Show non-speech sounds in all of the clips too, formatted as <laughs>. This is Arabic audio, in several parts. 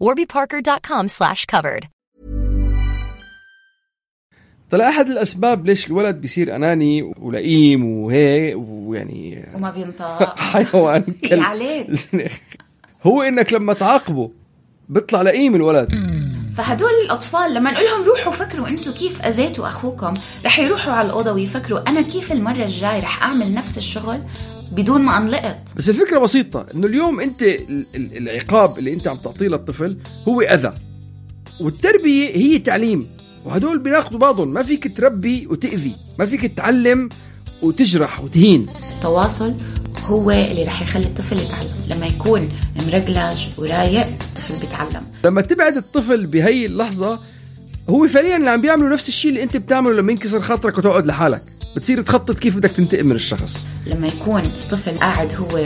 warbyparker.com slash covered. طلع أحد الأسباب ليش الولد بيصير أناني ولئيم وهيك ويعني وما بينطق. <laughs> حيوان <laughs> كلب. عليك هو إنك لما تعاقبه بيطلع لئيم الولد. فهدول الأطفال لما نقول لهم روحوا فكروا أنتم كيف أذيتوا أخوكم رح يروحوا على الأوضة ويفكروا أنا كيف المرة الجاي رح أعمل نفس الشغل؟ بدون ما انلقط بس الفكرة بسيطة إنه اليوم أنت ال- ال- العقاب اللي أنت عم تعطيه للطفل هو أذى. والتربية هي تعليم. وهدول بيناقضوا بعضهم. ما فيك تربي وتأذي. ما فيك تعلم وتجرح وتهين. التواصل هو اللي رح يخلي الطفل يتعلم. لما يكون مرجلج ورايق الطفل بيتعلم. لما تبعد الطفل بهي اللحظة هو فعليا اللي عم بيعملوا نفس الشيء اللي أنت بتعمله لما ينكسر خاطرك وتقعد لحالك. بتصير تخطط كيف بدك تنتقم من الشخص. لما يكون الطفل قاعد هو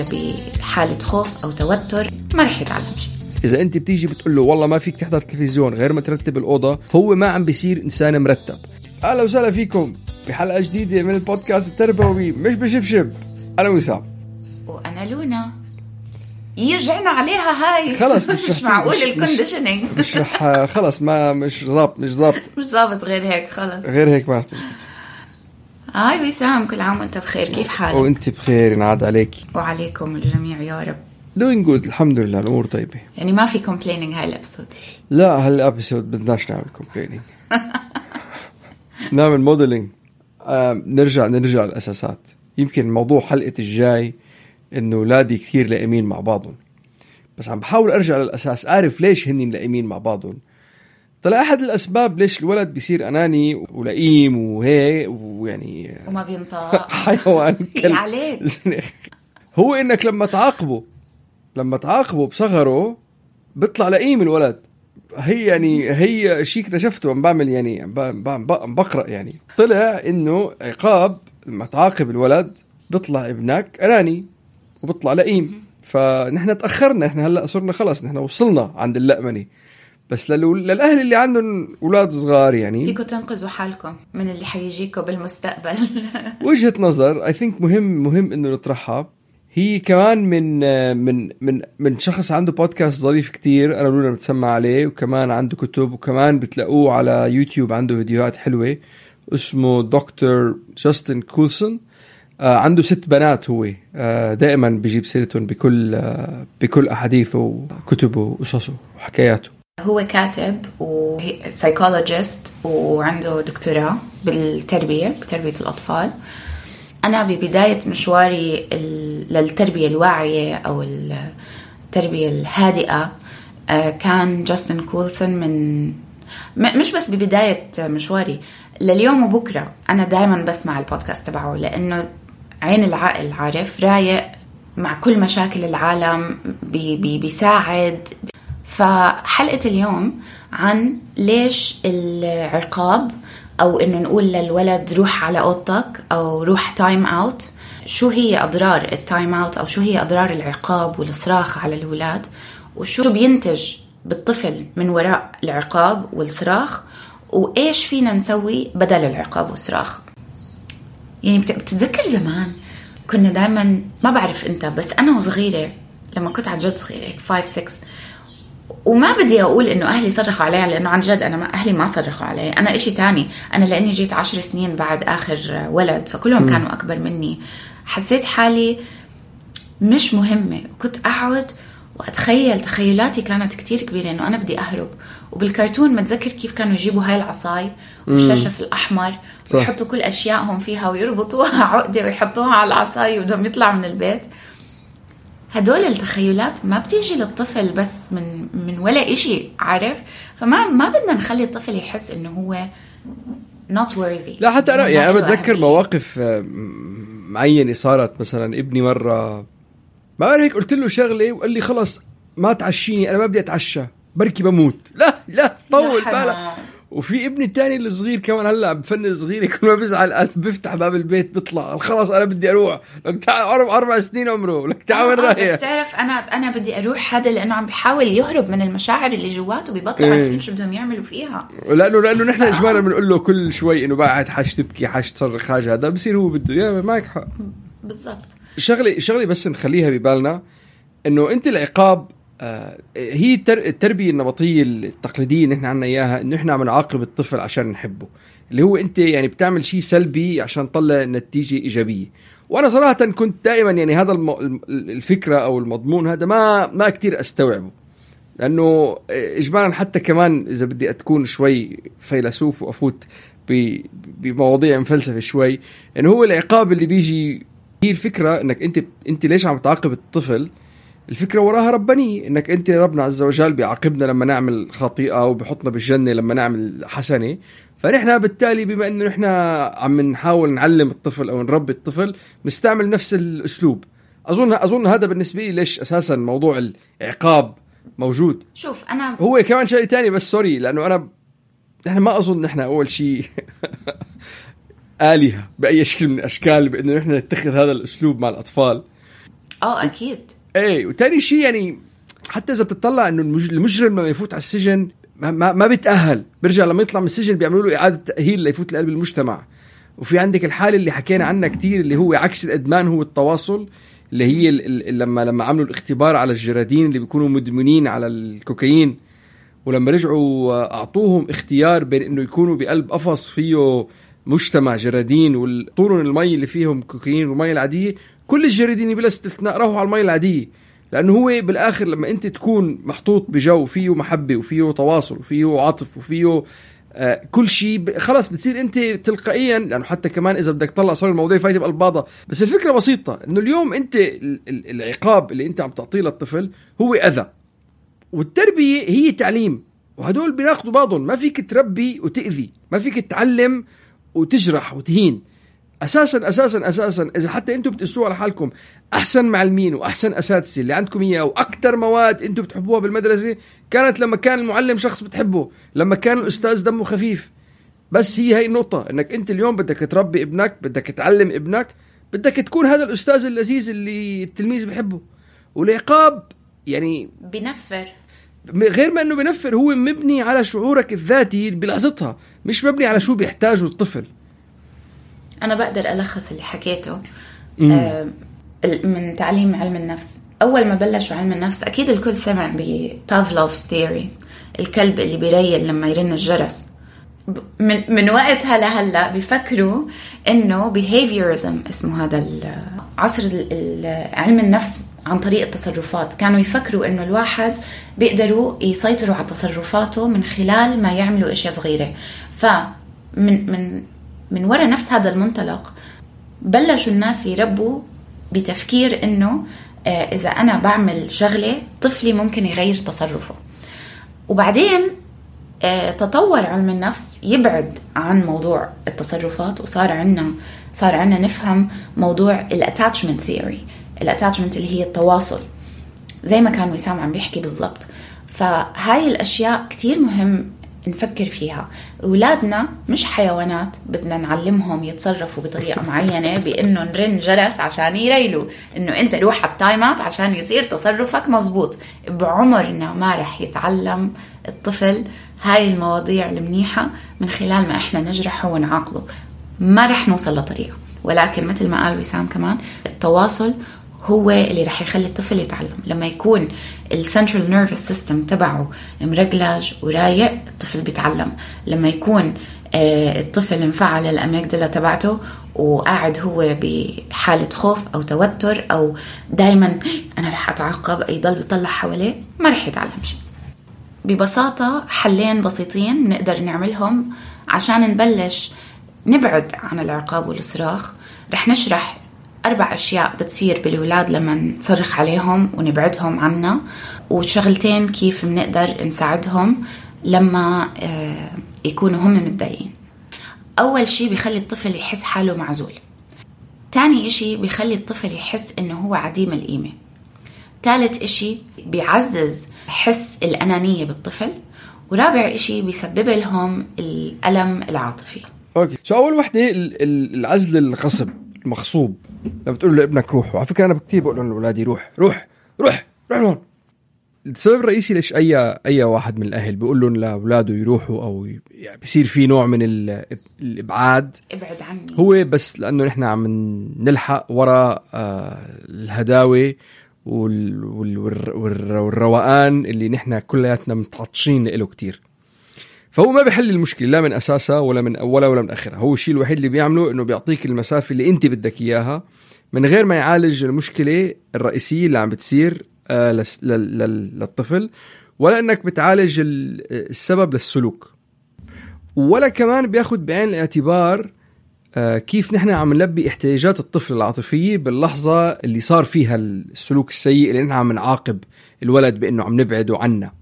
بحالة خوف أو توتر ما رح يتعلم شيء. إذا أنت بتيجي بتقول له والله ما فيك تحضر تلفزيون غير ما ترتب الأوضة هو ما عم بيصير إنسان مرتب. أهلا وسهلا فيكم بحلقة جديدة من البودكاست التربوي مش بشبشب. أنا وسام. وأنا لونا. يرجعنا عليها هاي. خلص مش مش معقول ال conditioning مش رح خلص ما مش ظابط مش ظابط. مش ظابط غير هيك خلص. غير هيك ما رح تزبط هاي وسام كل عام وأنت بخير. كيف حالك؟ وأنت بخير ينعاد عليكي وعليكم الجميع يا رب. doing good الحمد لله الأمور طيبة. يعني ما في complaining هاي ال episode لا هال episode بدناش نعمل complaining <laughs> نعمل modeling آه نرجع نرجع للأساسات. يمكن موضوع حلقه الجاي إنه اولادي كثير لئيمين مع بعضهم. بس عم بحاول أرجع للأساس أعرف ليش هن لئيمين مع بعضهم. طلع أحد الأسباب ليش الولد بيصير أناني ولئيم وهيك ويعني وما بينطق. <laughs> حيوان <laughs> كلب. عليك <laughs> هو إنك لما تعاقبه لما تعاقبه بصغره بيطلع لئيم الولد. هي يعني هي شيء اكتشفته عم بعمل يعني عم بقرأ يعني. طلع إنه عقاب لما تعاقب الولد بيطلع ابنك أناني وبيطلع لئيم. فنحن تأخرنا نحن هلأ صرنا خلص نحن وصلنا عند اللأمنه بس للو- للأهل اللي عندهم أولاد صغار يعني. فيكم تنقذوا حالكم من اللي حيجيكم بالمستقبل. <laughs> وجهة نظر اي ثينك مهم مهم إنه نطرحها. هي كمان من من من من شخص عنده بودكاست ظريف كتير أنا ولونا بتسمع عليه وكمان عنده كتب وكمان بتلاقوه على يوتيوب عنده فيديوهات حلوة. اسمه دكتور جاستن كولسون. آه عنده ست بنات هو. آه دائما بيجيب سيرتهم بكل آه بكل أحاديثه وكتبه وقصصه وحكاياته. هو كاتب و psychologist وعنده دكتوراه بالتربية بتربية الأطفال. أنا ببداية مشواري للتربية الواعية أو التربية الهادئة آه، كان جاستن كولسون من مش بس ببداية مشواري لليوم وبكرة أنا دائما بسمع البودكاست تبعه لأنه عين العقل عارف؟ رايق مع كل مشاكل العالم بي بي بيساعد فحلقة اليوم عن ليش العقاب أو إنه نقول للولد روح على أوضتك أو روح time out شو هي أضرار ال time out أو شو هي أضرار العقاب والصراخ على الأولاد؟ وشو بينتج بالطفل من وراء العقاب والصراخ؟ وإيش فينا نسوي بدل العقاب والصراخ؟ يعني بت- بتتذكر زمان كنا دائما ما بعرف أنت بس أنا وصغيرة لما كنت عن جد صغيرة هيك 5 6 وما بدي أقول إنه أهلي صرخوا علي لأنه عن جد أنا ما أهلي ما صرخوا علي. أنا إشي تاني أنا لأني جيت عشر سنين بعد آخر ولد فكلهم كانوا أكبر مني. حسيت حالي مش مهمة. كنت أقعد وأتخيل تخيلاتي كانت كتير كبيرة إنه أنا بدي أهرب. وبالكرتون متذكر كيف كانوا يجيبوا هاي العصاي والششف الأحمر. ويحطوا كل اشيائهم فيها ويربطوها <laughs> عقدة ويحطوها على العصاي وبدهم يطلعوا من البيت. هدول التخيلات ما بتيجي للطفل بس من من ولا إشي عارف؟ فما ما بدنا نخلي الطفل يحس إنه هو not worthy. لا حتى أنا يعني أنا بتذكر. مواقف آه، معينة صارت. مثلا ابني مرة ما بعرف هيك قلت له شغلة وقال لي خلص ما تعشيني أنا ما بدي أتعشى بركي بموت. لا لا طول. بالك وفي ابني الثاني الصغير كمان هلا بفن صغير كل ما بزعل قال بيفتح باب البيت بيطلع خلص أنا بدي أروح لك تعال أربع أربع سنين عمره لك تعال وين آه، آه، رايح؟ بس تعرف أنا أنا بدي أروح هذا لأنه عم بيحاول يهرب من المشاعر اللي جواته ببطل إيه. عارفين شو بدهم يعملوا فيها؟ لأنه لأنه نحن اجمالا بنقول له كل شوي إنه بعد حاج تبكي حاج تصرخ حاج هذا بصير هو بده يا معك حق. بالضبط. شغله شغلة بس نخليها ببالنا إنه أنت العقاب آه، هي التر- التربية النمطية التقليدية اللي نحن عنا إياها إنه إحنا عم نعاقب الطفل عشان نحبه. اللي هو أنت يعني بتعمل شيء سلبي عشان تطلع نتيجة إيجابية. وأنا صراحة كنت دائما يعني هذا الفكرة أو المضمون هذا ما ما كثير أستوعبه. لأنه اجمالا حتى كمان إذا بدي اكون شوي فيلسوف وأفوت بمواضيع مفلسفة شوي إنه هو العقاب اللي بيجي هي الفكرة إنك أنت أنت ليش عم تعاقب الطفل؟ الفكرة وراها ربانية إنك أنت ربنا عز وجل بيعاقبنا لما نعمل خطيئة وبحطنا بالجنة لما نعمل حسنة. فنحن بالتالي بما إنه نحن عم نحاول نعلم الطفل أو نربي الطفل بنستعمل نفس الأسلوب. أظن أظن هذا بالنسبة لي ليش أساسا موضوع العقاب موجود. شوف أنا هو كمان شيء تاني بس سوري لأنه أنا نحن ما أظن نحن أول شيء <laughs> آلهة بأي شكل من الأشكال بأنه نحن نتخذ هذا الأسلوب مع الأطفال. آه أكيد. إيه وتاني شيء يعني حتى إذا بتطلع إنه المج- المجرم لما يفوت على السجن ما, ما, ما بيتأهل بيرجع لما يطلع من السجن بيعملوا له إعادة تأهيل ليفوت لقلب المجتمع. وفي عندك الحالة اللي حكينا عنها كتير اللي هو عكس الإدمان هو التواصل اللي هي لما لما عملوا الاختبار على الجرادين اللي بيكونوا مدمنين على الكوكايين. ولما رجعوا أعطوهم اختيار بين إنه يكونوا بقلب قفص فيه مجتمع جرادين وطولهم المي اللي فيهم كوكايين والمي العادية كل الجرادين بلا استثناء راحوا على المي العادية. لأنه هو بالآخر لما أنت تكون محطوط بجو فيه محبة وفيه تواصل وفيه عطف وفيه آه كل شيء خلص بتصير أنت تلقائيا لأنه حتى كمان إذا بدك تطلع صار الموضوع فايتة بقلباضه بس الفكرة بسيطة إنه اليوم أنت ال- ال- العقاب اللي أنت عم تعطيه للطفل هو أذى. والتربية هي تعليم. وهدول بيناقضوا بعضهم. ما فيك تربي وتأذي. ما فيك تعلم وتجرح وتهين. أساسا أساسا أساسا إذا حتى أنتم بتقسوها على حالكم احسن معلمين وأحسن أساتذة اللي عندكم اياه وأكثر مواد أنتم بتحبوها بالمدرسة كانت لما كان المعلم شخص بتحبه لما كان الأستاذ دمه خفيف. بس هي هي النقطة إنك أنت اليوم بدك تربي ابنك بدك تعلم ابنك بدك تكون هذا الأستاذ اللذيذ اللي التلميذ بحبه. والعقاب يعني بنفر. غير ما إنه بنفر هو مبني على شعورك الذاتي بلحظتها مش مبني على شو بيحتاجه الطفل. أنا بقدر ألخص اللي حكيته آه من تعليم علم النفس. أول ما بلشوا علم النفس أكيد الكل سمع ببافلوف's ثيوري الكلب اللي بيريل لما يرن الجرس. من من وقتها لهلا بيفكروا إنه behaviorism اسمه هذا عصر علم النفس عن طريق التصرفات. كانوا يفكروا إنه الواحد بيقدروا يسيطروا على تصرفاته من خلال ما يعملوا أشياء صغيرة. فمن من من وراء نفس هذا المنطلق بلشوا الناس يربوا بتفكير إنه آه، إذا أنا بعمل شغلة طفلي ممكن يغير تصرفه. وبعدين آه، تطور علم النفس يبعد عن موضوع التصرفات وصار عندنا صار عندنا نفهم موضوع ال attachment theory ال attachment اللي هي التواصل زي ما كان وسام عم بيحكي بالضبط. فهاي الأشياء كتير مهم نفكر فيها. اولادنا مش حيوانات بدنا نعلمهم يتصرفوا بطريقة معينة بإنه نرن جرس عشان يريلوا. إنه أنت روح على التايمات عشان يصير تصرفك مزبوط. بعمرنا ما رح يتعلم الطفل هاي المواضيع المنيحة من خلال ما إحنا نجرحه ونعاقبه. ما رح نوصل لطريقة. ولكن مثل ما قال وسام كمان التواصل هو اللي رح يخلي الطفل يتعلم. لما يكون ال central nervous system تبعه مرجلج ورايق الطفل بيتعلم. لما يكون آه، الطفل انفعل ال amygdala تبعته وقاعد هو بحالة خوف أو توتر أو دايما أنا رح أتعاقب يضل بيطلع حواليه ما رح يتعلم شيء. ببساطة حلين بسيطين نقدر نعملهم عشان نبلش نبعد عن العقاب والصراخ. رح نشرح أربع أشياء بتصير بالولاد لما نصرخ عليهم ونبعدهم عنا وشغلتين كيف بنقدر نساعدهم لما آه، يكونوا هم متضايقين. أول شيء بيخلي الطفل يحس حاله معزول. تاني إشي بيخلي الطفل يحس إنه هو عديم القيمة. ثالث إشي بيعزز حس الأنانية بالطفل. ورابع إشي بيسبب لهم الألم العاطفي. okay. so أول وحدة العزل الغصب المغصوب لما تقول لابنك روح وعلى فكرة أنا كثير بقول لاولادي روح روح روح روح هون. السبب الرئيسي ليش أي أي واحد من الأهل بيقول لهم لاولاده يروحوا أو يعني بصير في نوع من الإبعاد إبعد عني. هو بس لأنه نحن عم نلحق وراء آه، الهداوة والروقان اللي نحن كلياتنا متعطشين له كتير. فهو ما بيحل المشكلة لا من أساسها ولا من أولها ولا من أخرها. هو الشيء الوحيد اللي بيعمله إنه بيعطيك المسافة اللي أنت بدك إياها من غير ما يعالج المشكلة الرئيسية اللي عم بتصير آه، للطفل ولا إنك بتعالج السبب للسلوك. ولا كمان بياخد بعين الاعتبار آه، كيف نحن عم نلبي احتياجات الطفل العاطفية باللحظة اللي صار فيها السلوك السيء اللي نحن عم نعاقب الولد بإنه عم نبعده عنا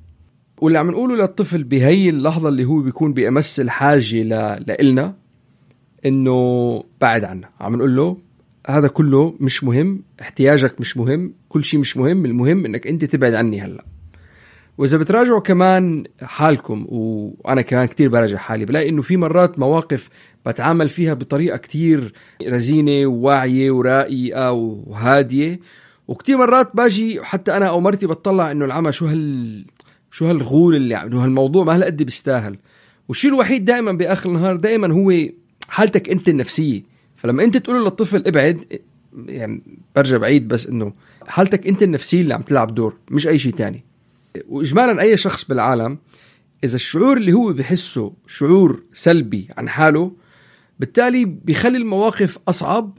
واللي عم نقوله للطفل بهي اللحظة اللي هو بيكون بأمس الحاجة لإلنا إنه بعد عنا. عم نقول له هذا كله مش مهم احتياجك مش مهم كل شيء مش مهم المهم إنك أنت تبعد عني هلأ. وإذا بتراجعوا كمان حالكم وأنا كمان كتير براجع حالي بلاقي إنه في مرات مواقف بتعامل فيها بطريقة كتير رزينة وواعية ورائقه وهادية وكتير مرات باجي حتى أنا أو مرتي بتطلع إنه العمى شو هال شو هالغول اللي عم هالموضوع ما هالقد بيستاهل. والشيء الوحيد دائما بآخر النهار دائما هو حالتك أنت النفسية. فلما أنت تقول للطفل ابعد يعني برجع بعيد بس إنه حالتك أنت النفسية اللي عم تلعب دور مش أي شيء تاني. واجمالا أي شخص بالعالم إذا الشعور اللي هو بحسه شعور سلبي عن حاله بالتالي بيخلي المواقف أصعب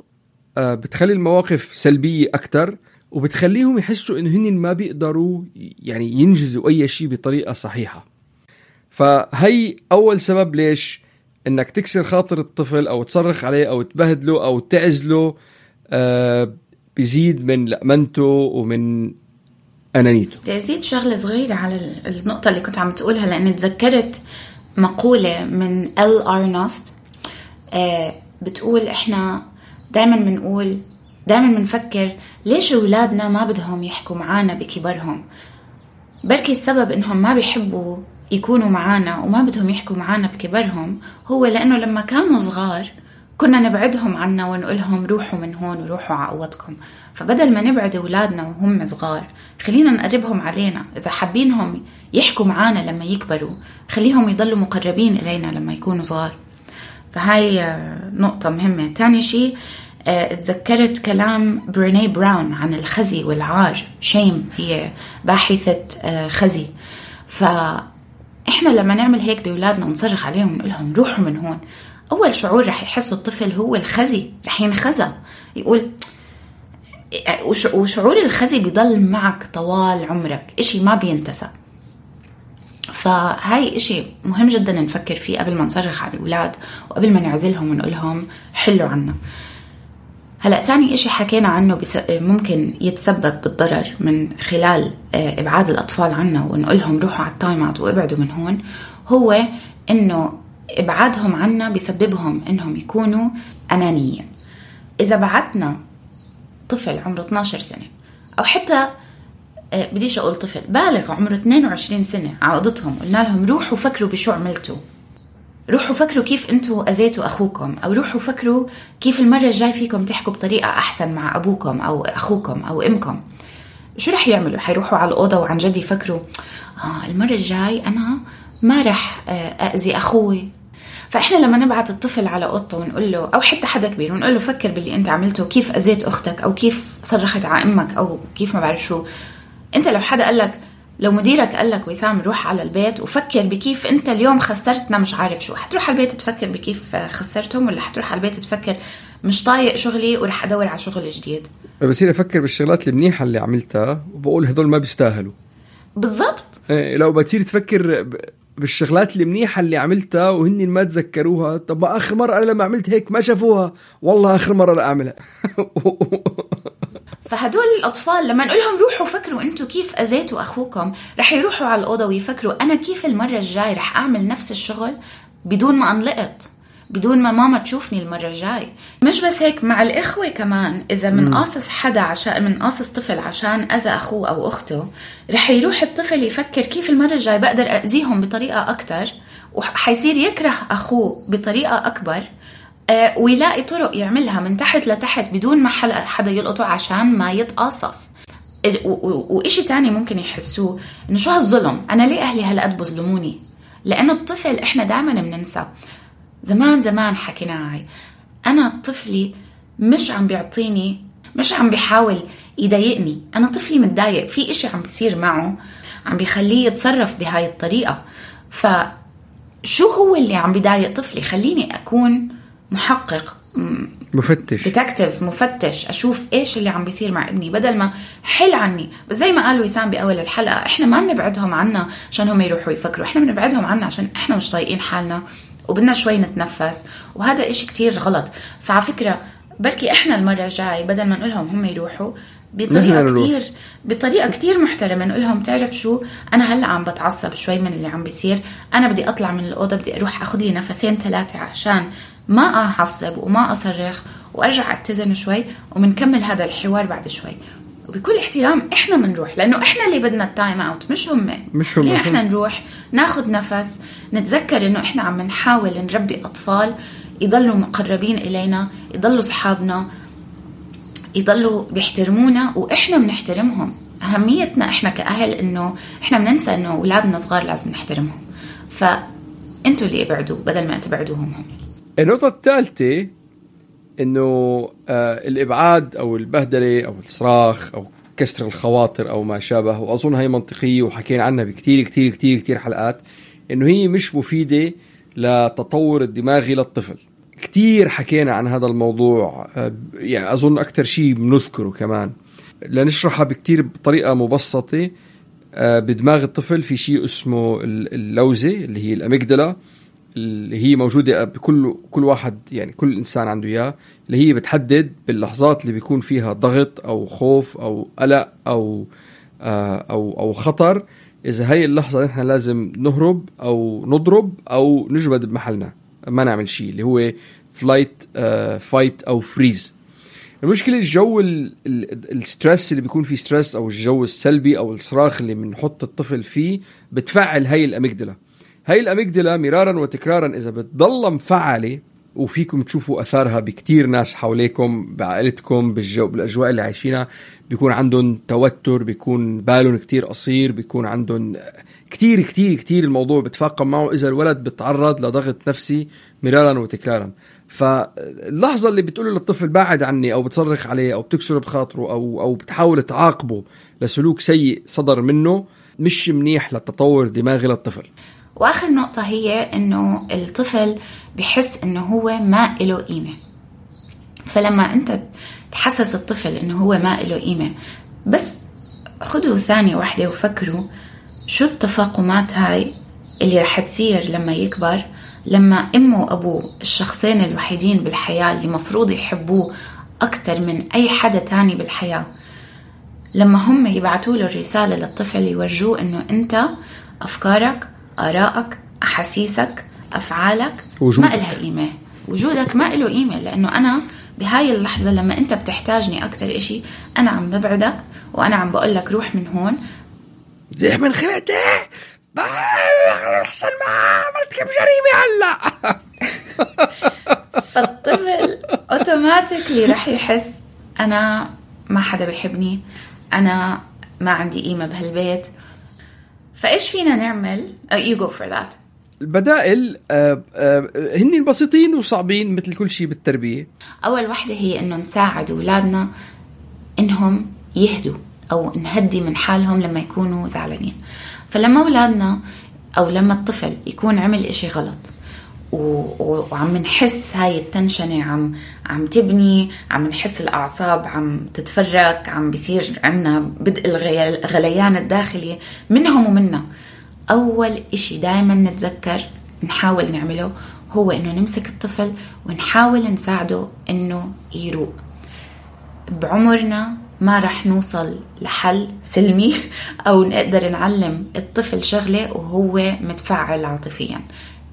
آه، بتخلي المواقف سلبية أكثر وبتخليهم يحسوا إنه هن ما بيقدروا يعني ينجزوا أي شيء بطريقة صحيحة. فهي أول سبب ليش إنك تكسر خاطر الطفل أو تصرخ عليه أو تبهدله أو تعزله آه بيزيد من لأمنته ومن أنانيته. أزيد شغلة صغيرة على النقطة اللي كنت عم تقولها لاني تذكرت مقولة من L.R. Knost آه بتقول إحنا دائما بنقول دائما بنفكر ليش أولادنا ما بدهم يحكوا معنا بكبرهم؟ بركي السبب إنهم ما بيحبوا يكونوا معنا وما بدهم يحكوا معنا بكبرهم هو لأنه لما كانوا صغار كنا نبعدهم عنا ونقولهم روحوا من هون وروحوا على قوتكم فبدل ما نبعد أولادنا وهم صغار خلينا نقربهم علينا. إذا حابينهم يحكوا معنا لما يكبروا خليهم يضلوا مقربين إلينا لما يكونوا صغار. فهاي نقطة مهمة. تاني شيء آه، تذكرت كلام بريني براون عن الخزي والعار. شيم هي باحثة آه، خزي. ف إحنا لما نعمل هيك بأولادنا ونصرخ عليهم ونقول لهم روحوا من هون أول شعور رح يحسه الطفل هو الخزي رح ينخزى. يقول وشعور الخزي بيضل معك طوال عمرك إشي ما بينتسى. فهاي إشي مهم جدا نفكر فيه قبل ما نصرخ على الأولاد وقبل ما نعزلهم ونقول لهم حلوا عنا. هلا تاني إشي حكينا عنه بس ممكن يتسبب بالضرر من خلال آه، إبعاد الأطفال عنا ونقول لهم روحوا على التايم أوت وابعدوا من هون هو إنه إبعادهم عنا بسببهم إنهم يكونوا أنانيين. إذا بعدنا طفل عمره 12 سنة أو حتى آه، بديش أقول طفل بالغ عمره 22 سنة على اوضتهم قلنا لهم روحوا فكروا بشو عملتوا. روحوا فكروا كيف أنتوا أذيتوا أخوكم أو روحوا فكروا كيف المرة الجاي فيكم تحكوا بطريقة أحسن مع أبوكم أو أخوكم أو أمكم. شو رح يعملوا؟ حيروحوا على الأوضة وعن جد يفكروا آه المرة الجاي أنا ما رح آه، اذي أخوي. فإحنا لما نبعت الطفل على أوضته ونقول له أو حتى حدا كبير ونقول له فكر باللي أنت عملته كيف أذيت أختك أو كيف صرخت على أمك أو كيف ما بعرف شو. أنت لو حدا قال لك لو مديرك قال لك وسام روح على البيت وفكر بكيف انت اليوم خسرتنا مش عارف شو. حتروح على البيت تفكر بكيف خسرتهم ولا حتروح على البيت تفكر مش طايق شغلي ورح ادور على شغل جديد. بصير أفكر بالشغلات المنيحة اللي عملتها وبقول هدول ما بيستاهلوا. بالضبط. إيه لو بتصير تفكر ب- بالشغلات المنيحة اللي عملتها وهن ما تذكروها طب ما آخر مرة أنا لما عملت هيك ما شافوها والله آخر مرة لا أعملها. <laughs> فهدول الأطفال لما نقول لهم روحوا فكروا أنتم كيف أذيتوا أخوكم رح يروحوا على الأوضة ويفكروا أنا كيف المرة الجاي رح أعمل نفس الشغل بدون ما أنلقط بدون ما ماما تشوفني المرة الجاي. مش بس هيك مع الإخوة كمان إذا من قاصص حدا عشان من قاصص طفل عشان أذى أخوه أو أخته رح يروح الطفل يفكر كيف المرة الجاي بقدر أذيهم بطريقة أكتر وحيصير يكره أخوه بطريقة أكبر. ويلاقي طرق يعملها من تحت لتحت بدون ما حدا يلقطه عشان ما يتقاصص وإشي تاني ممكن يحسوه إنه شو هالظلم؟ أنا ليه أهلي هلقد بظلموني؟ لأنه الطفل إحنا دائما بننسى. زمان زمان حكينا هاي. أنا طفلي مش عم بيعطيني مش عم بيحاول يضايقني. أنا طفلي متضايق. في إشي عم بيصير معه عم بيخليه يتصرف بهاي الطريقة. فشو هو اللي عم بيضايق طفلي؟ خليني أكون محقق مفتش. ديتكتيف مفتش. أشوف إيش اللي عم بيصير مع ابني بدل ما حل عني. بس زي ما قال وسام بأول الحلقة إحنا ما بنبعدهم عنا عشان هم يروحوا يفكروا. إحنا بنبعدهم عنا عشان إحنا مش طايقين حالنا وبدنا شوي نتنفس. وهذا إشي كتير غلط. فعلى فكرة بركي إحنا المرة الجاي بدل ما نقولهم هم يروحوا بطريقة. كتير بطريقة كتير محترمة نقول لهم تعرف شو؟ أنا هلأ عم بتعصب شوي من اللي عم بيصير. أنا بدي أطلع من الأوضة بدي أروح أخذ لي نفسين ثلاثة عشان ما اعصب وما أصرخ وأرجع أتزن شوي وبنكمل هذا الحوار بعد شوي. وبكل احترام إحنا بنروح لأنه إحنا اللي بدنا ال time out مش هم. مش هم. إحنا نروح ناخذ نفس؟ نتذكر إنه إحنا عم نحاول نربي أطفال يضلوا مقربين إلينا يضلوا اصحابنا يضلوا بيحترمونا وإحنا بنحترمهم. أهميتنا إحنا كأهل إنه إحنا بننسى إنه اولادنا صغار لازم نحترمهم. فأنتوا اللي ابعدوا بدل ما تبعدوهم هم. النقطة الثالثة إنه آه الإبعاد أو البهدلة أو الصراخ أو كسر الخواطر أو ما شابه وأظن هي منطقية وحكينا عنها بكتير كتير كتير كتير حلقات إنه هي مش مفيدة لتطور الدماغي للطفل. كتير حكينا عن هذا الموضوع آه، يعني أظن أكثر شيء بنذكره كمان. لنشرحها بكتير بطريقة مبسطة آه، بدماغ الطفل في شيء اسمه ال- اللوزة اللي هي الأميجدلا. اللي هي موجودة بكل كل واحد يعني كل إنسان عنده إياه اللي هي بتحدد باللحظات اللي بيكون فيها ضغط أو خوف أو قلق أو آه، أو أو خطر إذا هي اللحظة نحن لازم نهرب أو نضرب أو نجمد بمحلنا. ما نعمل شيء اللي هو flight fight أو freeze المشكلة الجو ال- ال- ال stress اللي بيكون فيه stress أو الجو السلبي أو الصراخ اللي بنحط الطفل فيه بتفعل هاي ال amygdala. هاي ال amygdala مرارا وتكرارا إذا بتضل مفعله وفيكم تشوفوا أثارها بكتير ناس حواليكم بعائلتكم بالجو بالأجواء اللي عايشينها بيكون عندهم توتر بيكون بالهم كتير قصير بيكون عندهم كتير كتير كتير الموضوع بتفاقم معه إذا الولد بتعرض لضغط نفسي مرارا وتكرارا. فاللحظة اللي بتقول للطفل بعد عني أو بتصرخ عليه أو بتكسر بخاطره أو أو بتحاول تعاقبه لسلوك سيء صدر منه مش منيح للتطور الدماغي للطفل. وآخر نقطة هي إنه الطفل بحس إنه هو ما له قيمة. فلما أنت تحسس الطفل إنه هو ما له قيمة بس خدوا ثانية واحدة وفكروا شو التفاقمات هاي اللي رح تصير لما يكبر لما أمه وأبوه الشخصين الوحيدين بالحياة اللي مفروض يحبوه أكتر من أي حدا تاني بالحياة لما هم يبعتوا له الرسالة للطفل يورجوه إنه أنت أفكارك ارائك أحاسيسك أفعالك وجودك. ما إلها قيمة. وجودك ما له قيمة لأنه أنا بهاي اللحظة لما أنت بتحتاجني أكتر إشي أنا عم ببعدك وأنا عم بقول لك روح من هون. زي من خلقتي؟ أحسن ما مرتكب جريمة هلأ. <laughs> فالطفل اوتوماتيكلي رح يحس أنا ما حدا بيحبني أنا ما عندي قيمة بهالبيت فإيش فينا نعمل؟ You go for that. البدائل آه، آه، هن بسيطين وصعبين مثل كل شيء بالتربية. أول وحدة هي إنه نساعد أولادنا إنهم يهدوا أو نهدي من حالهم لما يكونوا زعلانين. فلما أولادنا أو لما الطفل يكون عمل إشي غلط وعم نحس هاي التنشنة عم عم تبني عم نحس الأعصاب عم تتفرك عم بيصير عنا بدء الغليان الداخلي منهم ومنا أول إشي دايما نتذكر نحاول نعمله هو إنه نمسك الطفل ونحاول نساعده إنه يروق. بعمرنا ما رح نوصل لحل سلمي <laughs> أو نقدر نعلم الطفل شغلة وهو متفاعل عاطفيا.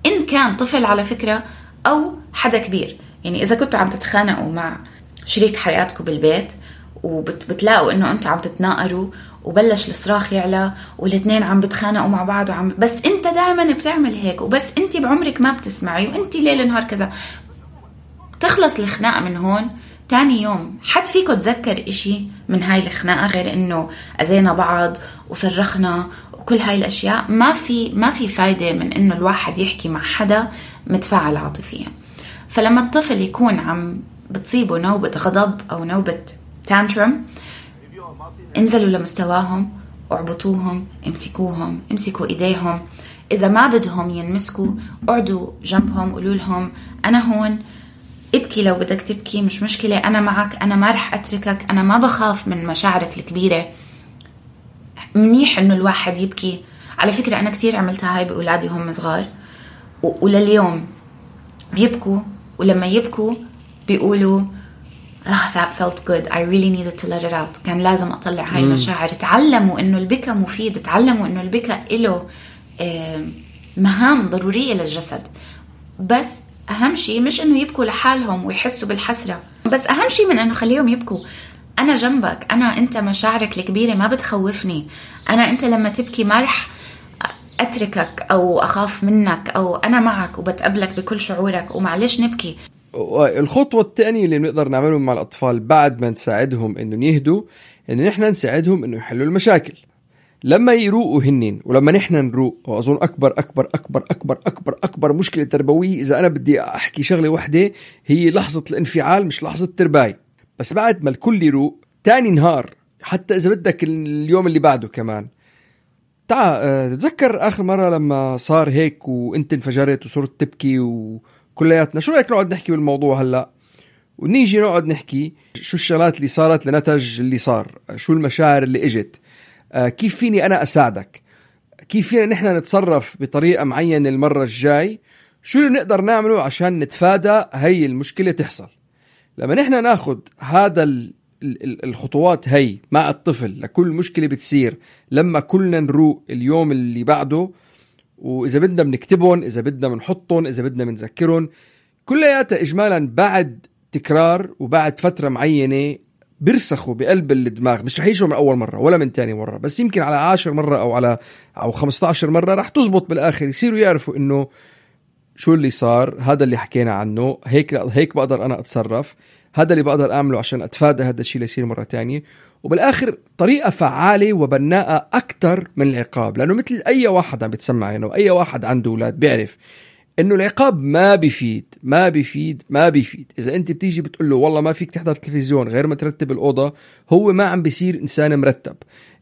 إن كان طفل على فكرة أو حدا كبير. يعني إذا كنتوا عم تتخانقوا مع شريك حياتكم بالبيت وبتلاقوا إنه أنتم عم تتناقروا وبلش الصراخ يعلى والاثنين عم بتخانقوا مع بعض وعم بس أنت دائما بتعمل هيك وبس أنت بعمرك ما بتسمعي وأنت ليل نهار كذا. تخلص الخناقه من هون تاني يوم حد فيكم تذكر إشي من هاي الخناقة غير إنه أذينا بعض وصرخنا وكل هاي الأشياء ما في ما في فايدة من إنه الواحد يحكي مع حدا متفاعل عاطفيا. فلما الطفل يكون عم بتصيبه نوبة غضب أو نوبة تانترم انزلوا لمستواهم اعبطوهم امسكوهم امسكوا إيديهم. إذا ما بدهم ينمسكوا اقعدوا جنبهم قولوا لهم أنا هون ابكي لو بدك تبكي مش مشكلة أنا معك أنا ما رح أتركك أنا ما بخاف من مشاعرك الكبيرة. منيح إنه الواحد يبكي. على فكرة أنا كتير عملتها هاي بأولادي وهم صغار. ولليوم بيبكوا ولما يبكوا بيقولوا oh, that felt good. I really needed to let it out. كان لازم أطلع هاي المشاعر. تعلموا إنه البكا مفيد. تعلموا إنه البكا له مهام ضرورية للجسد. بس أهم شيء مش إنه يبكوا لحالهم ويحسوا بالحسرة. بس أهم شيء من إنه خليهم يبكوا. أنا جنبك أنا أنت مشاعرك الكبيرة ما بتخوفني. أنا أنت لما تبكي ما رح أتركك أو أخاف منك أو أنا معك وبتقبلك بكل شعورك ومعلش نبكي. الخطوة الثانية اللي بنقدر نعملها مع الأطفال بعد ما نساعدهم إنه يهدوا إنه نحن نساعدهم إنه يحلوا المشاكل. لما يروقوا هنين ولما نحن نروق وأظن أكبر أكبر أكبر أكبر أكبر أكبر مشكلة تربوية إذا أنا بدي أحكي شغلة واحدة هي لحظة الانفعال مش لحظة ترباي بس بعد ما الكل يروق تاني نهار حتى إذا بدك اليوم اللي بعده كمان. تعا آه، تذكر آخر مرة لما صار هيك وأنت انفجرت وصرت تبكي و كلياتنا شو رأيك نقعد نحكي بالموضوع هلأ؟ ونيجي نقعد نحكي شو الشغلات اللي صارت لنتج اللي صار شو المشاعر اللي إجت آه كيف فيني أنا أساعدك؟ كيف فينا نحن نتصرف بطريقة معينة المرة الجاي؟ شو اللي نقدر نعمله عشان نتفادى هي المشكلة تحصل؟ لما نحن ناخذ هذا الخطوات هي مع الطفل لكل مشكلة بتصير. لما كلنا نروق اليوم اللي بعده وإذا بدنا بنكتبهم إذا بدنا بنحطهم إذا بدنا بنذكرهم كلياتها اجمالا بعد تكرار وبعد فترة معينة بيرسخوا بقلب الدماغ. مش رح يجوا من أول مرة ولا من تاني مرة بس يمكن على عاشر مرة أو على أو 15 مرة رح تزبط بالآخر يصيروا يعرفوا إنه شو اللي صار؟ هذا اللي حكينا عنه. هيك هيك بقدر أنا أتصرف. هذا اللي بقدر أعمله عشان أتفادى هذا الشيء ليصير مرة تانية. وبالآخر طريقة فعالة وبناءة أكثر من العقاب. لأنه مثل أي واحد عم بتسمع يعني واي واحد عنده أولاد بيعرف إنه العقاب ما بيفيد ما بيفيد ما بيفيد إذا أنت بتيجي بتقول له والله ما فيك تحضر تلفزيون غير ما ترتب الأوضة هو ما عم بيصير إنسان مرتب.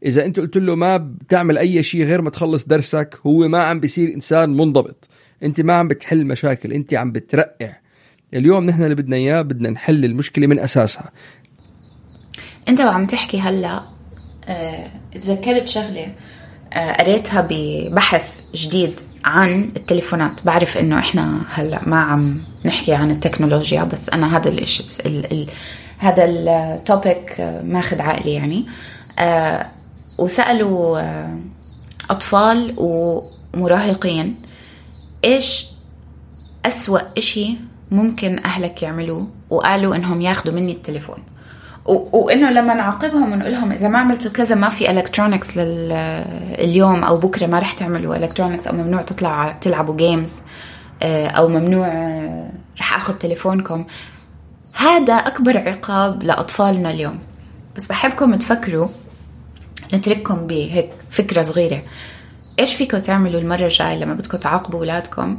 إذا أنت قلت له ما بتعمل أي شيء غير ما تخلص درسك هو ما عم بيصير إنسان منضبط. انت ما عم بتحل مشاكل انت عم بترقع. اليوم نحن اللي بدنا إياه بدنا نحل المشكلة من أساسها. انت وعم تحكي هلا آه تذكرت شغلة آه قريتها ببحث جديد عن التليفونات. بعرف إنه إحنا هلا ما عم نحكي عن التكنولوجيا بس أنا هذا الاشي ال ال هذا التوبيك ماخذ عقلي يعني. آه وسألوا آه أطفال ومراهقين إيش أسوأ إشي ممكن أهلك يعملوه؟ وقالوا إنهم ياخذوا مني التليفون. وإنه لما نعاقبهم ونقول لهم إذا ما عملتوا كذا ما في electronics اليوم أو بكرة ما رح تعملوا electronics أو ممنوع تطلع تلعبوا games آه، أو ممنوع آه، رح آخذ تليفونكم. هذا أكبر عقاب لأطفالنا اليوم. بس بحبكم تفكروا نترككم بهيك فكرة صغيرة. إيش فيكم تعملوا المرة الجاية لما بدكم تعاقبوا أولادكم؟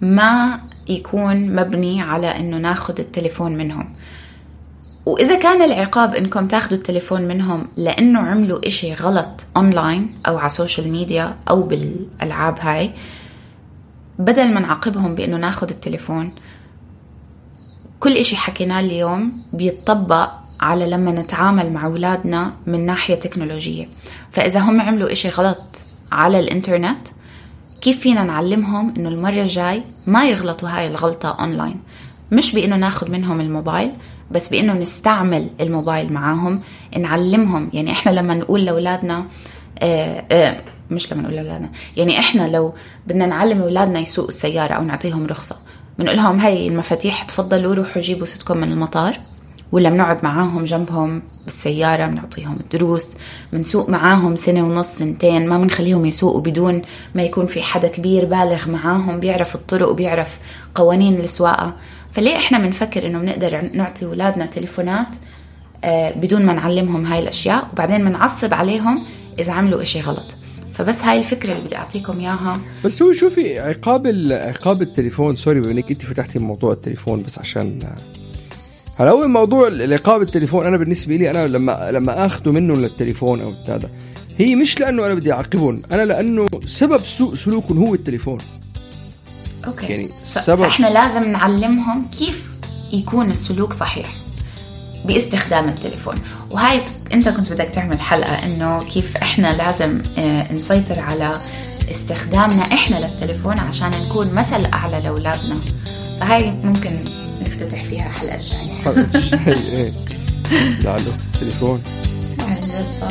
ما يكون مبني على إنه ناخذ التليفون منهم. وإذا كان العقاب إنكم تاخذوا التليفون منهم لأنه عملوا إشي غلط أونلاين أو على ال social media أو بالألعاب هاي بدل ما نعاقبهم بأنه ناخذ التليفون كل إشي حكيناه اليوم بيتطبق على لما نتعامل مع أولادنا من ناحية تكنولوجية. فإذا هم عملوا إشي غلط على الإنترنت كيف فينا نعلمهم إنه المرة الجاي ما يغلطوا هاي الغلطة أونلاين مش بإنه ناخذ منهم الموبايل بس بإنه نستعمل الموبايل معاهم نعلمهم. يعني إحنا لما نقول لأولادنا آه آه مش لما نقول لأولادنا يعني إحنا لو بدنا نعلم أولادنا يسوقوا السيارة أو نعطيهم رخصة بنقول لهم هاي المفاتيح تفضلوا روحوا جيبوا ستكم من المطار. ولا بنقعد معاهم جنبهم بالسيارة بنعطيهم الدروس بنسوق معاهم سنة ونص سنتين ما بنخليهم يسوقوا بدون ما يكون في حدا كبير بالغ معاهم بيعرف الطرق وبيعرف قوانين السواقة. فليه إحنا بنفكر إنه بنقدر نعطي أولادنا تليفونات آه، بدون ما نعلمهم هاي الأشياء؟ وبعدين بنعصب عليهم إذا عملوا إشي غلط. فبس هاي الفكرة اللي بدي أعطيكم إياها. بس هو شوفي عقاب عقاب التليفون sorry بما إنك أنت فتحتي موضوع التليفون بس عشان هلا اول موضوع العقاب التليفون أنا بالنسبة لي أنا لما لما اخذه منه للتليفون أو هذا هي مش لأنه أنا بدي أعاقبهم أنا لأنه سبب سوء سلوكهم هو التليفون. okay. يعني سبب فإحنا لازم نعلمهم كيف يكون السلوك صحيح باستخدام التليفون. وهاي أنت كنت بدك تعمل حلقة إنه كيف إحنا لازم آه، نسيطر على استخدامنا إحنا للتليفون عشان نكون مثل أعلى لأولادنا. فهاي ممكن نفتتح فيها الجايه الحلقة الجايه إيه لعله تليفون. صح؟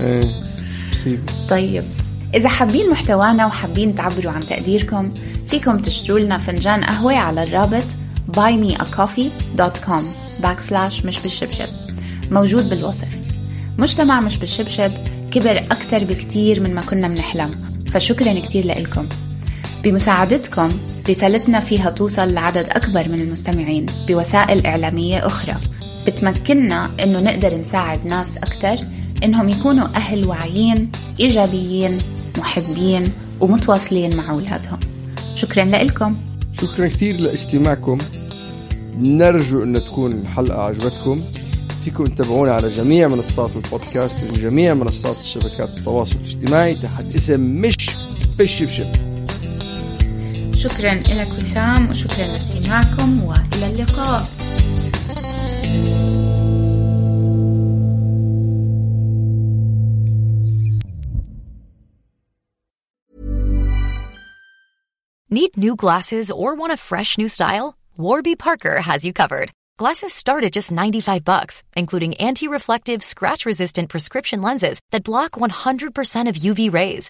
إيه طيب إذا حابين محتوانا وحابين تعبروا عن تقديركم فيكم تشتروا لنا فنجان قهوة على الرابط buymeacoffee.com backslash مش بالشبشب. موجود بالوصف. مجتمع مش بالشبشب كبر أكثر بكتير من ما كنا بنحلم. فشكرا كتير لكم بمساعدتكم رسالتنا فيها توصل لعدد أكبر من المستمعين بوسائل إعلامية أخرى. بتمكننا إنه نقدر نساعد ناس أكثر إنهم يكونوا أهل واعيين إيجابيين محبين ومتواصلين مع أولادهم. شكرا لكم شكرا كثير لاستماعكم. نرجو أن تكون الحلقة عجبتكم. فيكم تتابعونا على جميع منصات البودكاست وجميع منصات الشبكات التواصل الاجتماعي. تحت اسم مش بالشبشب شكرا لك وسام وشكرا لاستماعكم والى اللقاء Need new glasses or want a fresh new style? Warby Parker has you covered. Glasses start at just 95 bucks, including anti-reflective, scratch-resistant prescription lenses that block 100% of UV rays.